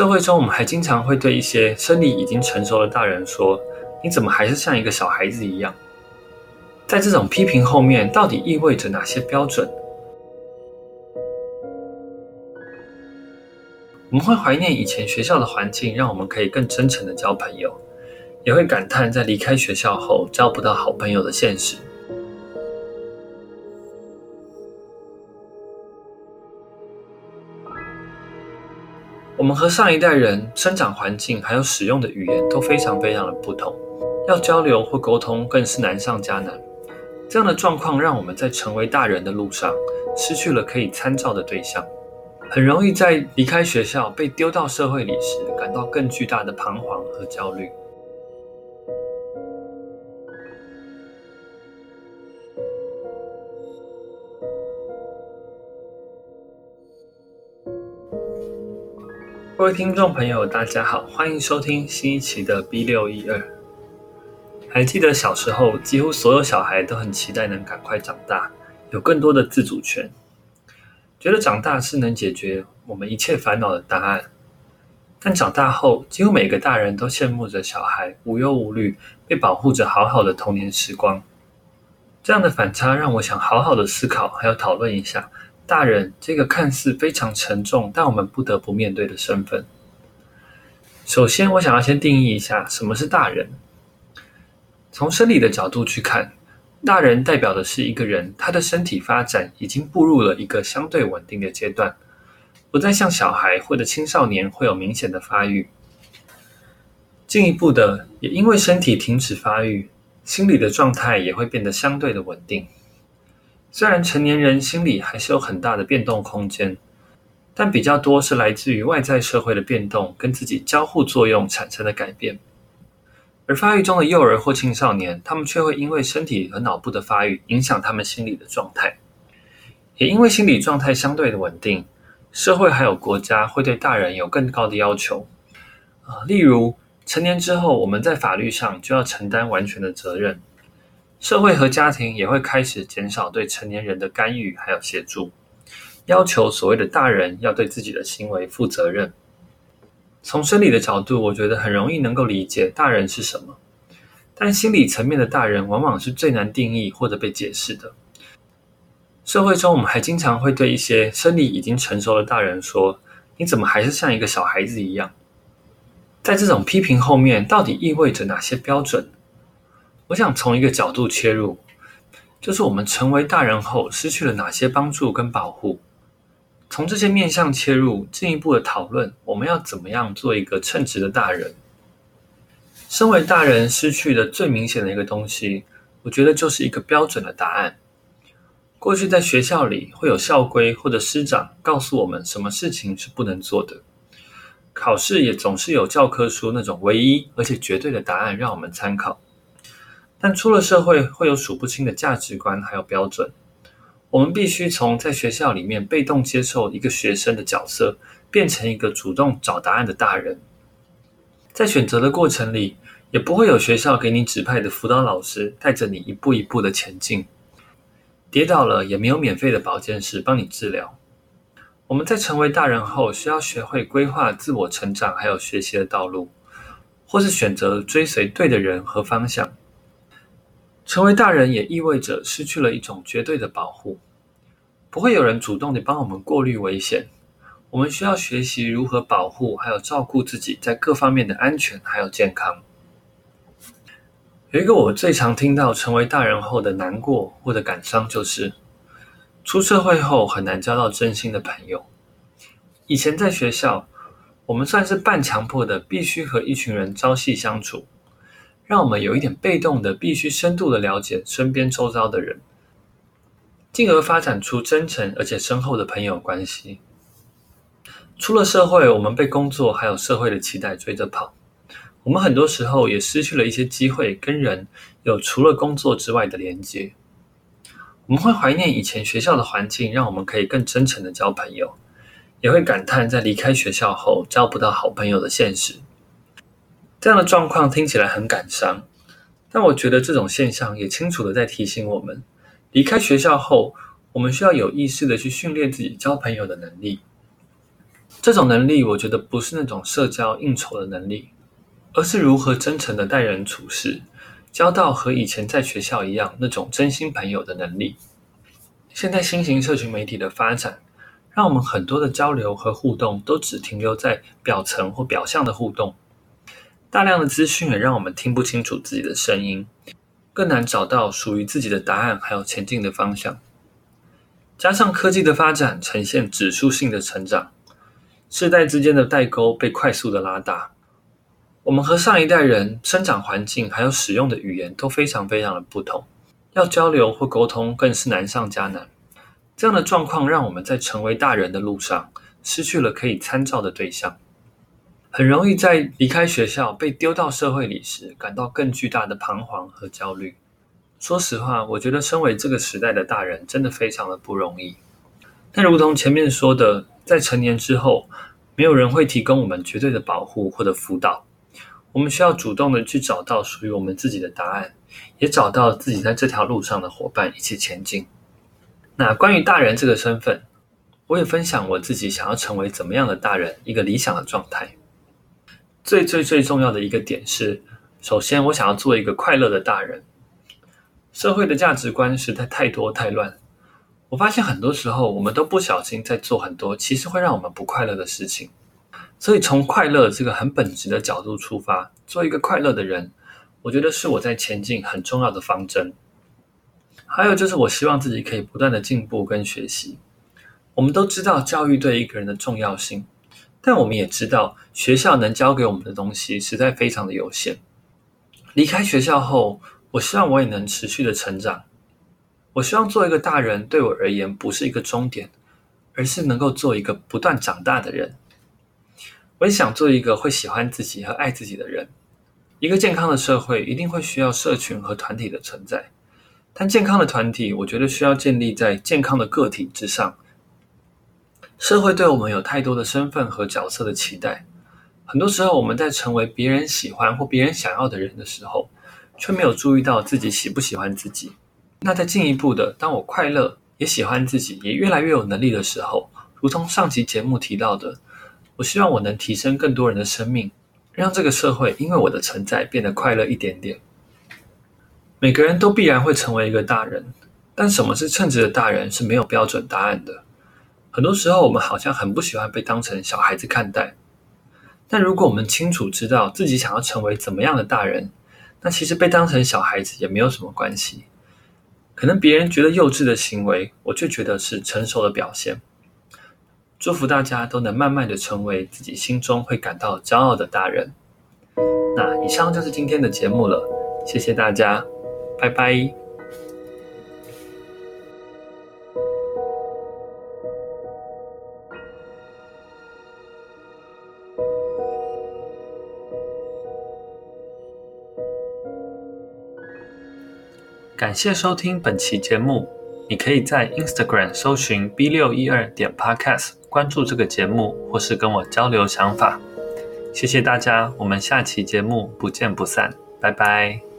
社会中，我们还经常会对一些生理已经成熟的大人说：“你怎么还是像一个小孩子一样？”在这种批评后面，到底意味着哪些标准？我们会怀念以前学校的环境，让我们可以更真诚的交朋友，也会感叹在离开学校后交不到好朋友的现实。我们和上一代人生长环境还有使用的语言都非常非常的不同，要交流或沟通更是难上加难。这样的状况让我们在成为大人的路上失去了可以参照的对象。很容易在离开学校被丢到社会里时，感到更巨大的彷徨和焦虑。各位听众朋友，大家好，欢迎收听新一期的 B 六一二。还记得小时候，几乎所有小孩都很期待能赶快长大，有更多的自主权。觉得长大是能解决我们一切烦恼的答案，但长大后，几乎每个大人都羡慕着小孩无忧无虑，被保护着好好的童年时光。这样的反差让我想好好的思考，还要讨论一下大人这个看似非常沉重，但我们不得不面对的身份。首先，我想要先定义一下什么是大人。从生理的角度去看。大人代表的是一个人，他的身体发展已经步入了一个相对稳定的阶段，不再像小孩或者青少年会有明显的发育。进一步的，也因为身体停止发育，心理的状态也会变得相对的稳定。虽然成年人心理还是有很大的变动空间，但比较多是来自于外在社会的变动跟自己交互作用产生的改变。而发育中的幼儿或青少年，他们却会因为身体和脑部的发育影响他们心理的状态，也因为心理状态相对的稳定，社会还有国家会对大人有更高的要求。啊，例如成年之后，我们在法律上就要承担完全的责任，社会和家庭也会开始减少对成年人的干预还有协助，要求所谓的大人要对自己的行为负责任。从生理的角度，我觉得很容易能够理解大人是什么，但心理层面的大人往往是最难定义或者被解释的。社会中，我们还经常会对一些生理已经成熟的大人说：“你怎么还是像一个小孩子一样？”在这种批评后面，到底意味着哪些标准？我想从一个角度切入，就是我们成为大人后失去了哪些帮助跟保护。从这些面向切入，进一步的讨论，我们要怎么样做一个称职的大人？身为大人失去的最明显的一个东西，我觉得就是一个标准的答案。过去在学校里会有校规或者师长告诉我们什么事情是不能做的，考试也总是有教科书那种唯一而且绝对的答案让我们参考。但出了社会，会有数不清的价值观还有标准。我们必须从在学校里面被动接受一个学生的角色，变成一个主动找答案的大人。在选择的过程里，也不会有学校给你指派的辅导老师带着你一步一步的前进。跌倒了也没有免费的保健室帮你治疗。我们在成为大人后，需要学会规划自我成长还有学习的道路，或是选择追随对的人和方向。成为大人也意味着失去了一种绝对的保护，不会有人主动地帮我们过滤危险。我们需要学习如何保护，还有照顾自己在各方面的安全还有健康。有一个我最常听到成为大人后的难过或者感伤，就是出社会后很难交到真心的朋友。以前在学校，我们算是半强迫的，必须和一群人朝夕相处。让我们有一点被动的，必须深度的了解身边周遭的人，进而发展出真诚而且深厚的朋友关系。出了社会，我们被工作还有社会的期待追着跑，我们很多时候也失去了一些机会跟人有除了工作之外的连接。我们会怀念以前学校的环境，让我们可以更真诚的交朋友，也会感叹在离开学校后交不到好朋友的现实。这样的状况听起来很感伤，但我觉得这种现象也清楚的在提醒我们：离开学校后，我们需要有意识的去训练自己交朋友的能力。这种能力，我觉得不是那种社交应酬的能力，而是如何真诚的待人处事，交到和以前在学校一样那种真心朋友的能力。现在新型社群媒体的发展，让我们很多的交流和互动都只停留在表层或表象的互动，大量的资讯也让我们听不清楚自己的声音，更难找到属于自己的答案，还有前进的方向。加上科技的发展呈现指数性的成长。世代之间的代沟被快速的拉大，我们和上一代人生长环境还有使用的语言都非常非常的不同，要交流或沟通更是难上加难。这样的状况让我们在成为大人的路上失去了可以参照的对象，很容易在离开学校被丢到社会里时感到更巨大的彷徨和焦虑。说实话，我觉得身为这个时代的大人真的非常的不容易。但如同前面说的，在成年之后，没有人会提供我们绝对的保护或者辅导，我们需要主动的去找到属于我们自己的答案，也找到自己在这条路上的伙伴一起前进。那关于大人这个身份，我也分享我自己想要成为怎么样的大人，一个理想的状态。最最最重要的一个点是，首先我想要做一个快乐的大人。社会的价值观实在太多太乱。我发现很多时候，我们都不小心在做很多其实会让我们不快乐的事情。所以，从快乐这个很本质的角度出发，做一个快乐的人，我觉得是我在前进很重要的方针。还有就是，我希望自己可以不断的进步跟学习。我们都知道教育对一个人的重要性，但我们也知道学校能教给我们的东西实在非常的有限。离开学校后，我希望我也能持续的成长。我希望做一个大人，对我而言不是一个终点，而是能够做一个不断长大的人。我也想做一个会喜欢自己和爱自己的人。一个健康的社会一定会需要社群和团体的存在，但健康的团体，我觉得需要建立在健康的个体之上。社会对我们有太多的身份和角色的期待，很多时候我们在成为别人喜欢或别人想要的人的时候，却没有注意到自己喜不喜欢自己。那在进一步的，当我快乐，也喜欢自己，也越来越有能力的时候，如同上期节目提到的，我希望我能提升更多人的生命，让这个社会因为我的存在变得快乐一点点。每个人都必然会成为一个大人，但什么是称职的大人是没有标准答案的。很多时候，我们好像很不喜欢被当成小孩子看待。但如果我们清楚知道自己想要成为怎么样的大人，那其实被当成小孩子也没有什么关系。可能别人觉得幼稚的行为，我却觉得是成熟的表现。祝福大家都能慢慢的成为自己心中会感到骄傲的大人。那以上就是今天的节目了，谢谢大家，拜拜。感谢收听本期节目。你可以在 Instagram 搜寻 B 六一二点 Podcast，关注这个节目，或是跟我交流想法。谢谢大家，我们下期节目不见不散，拜拜。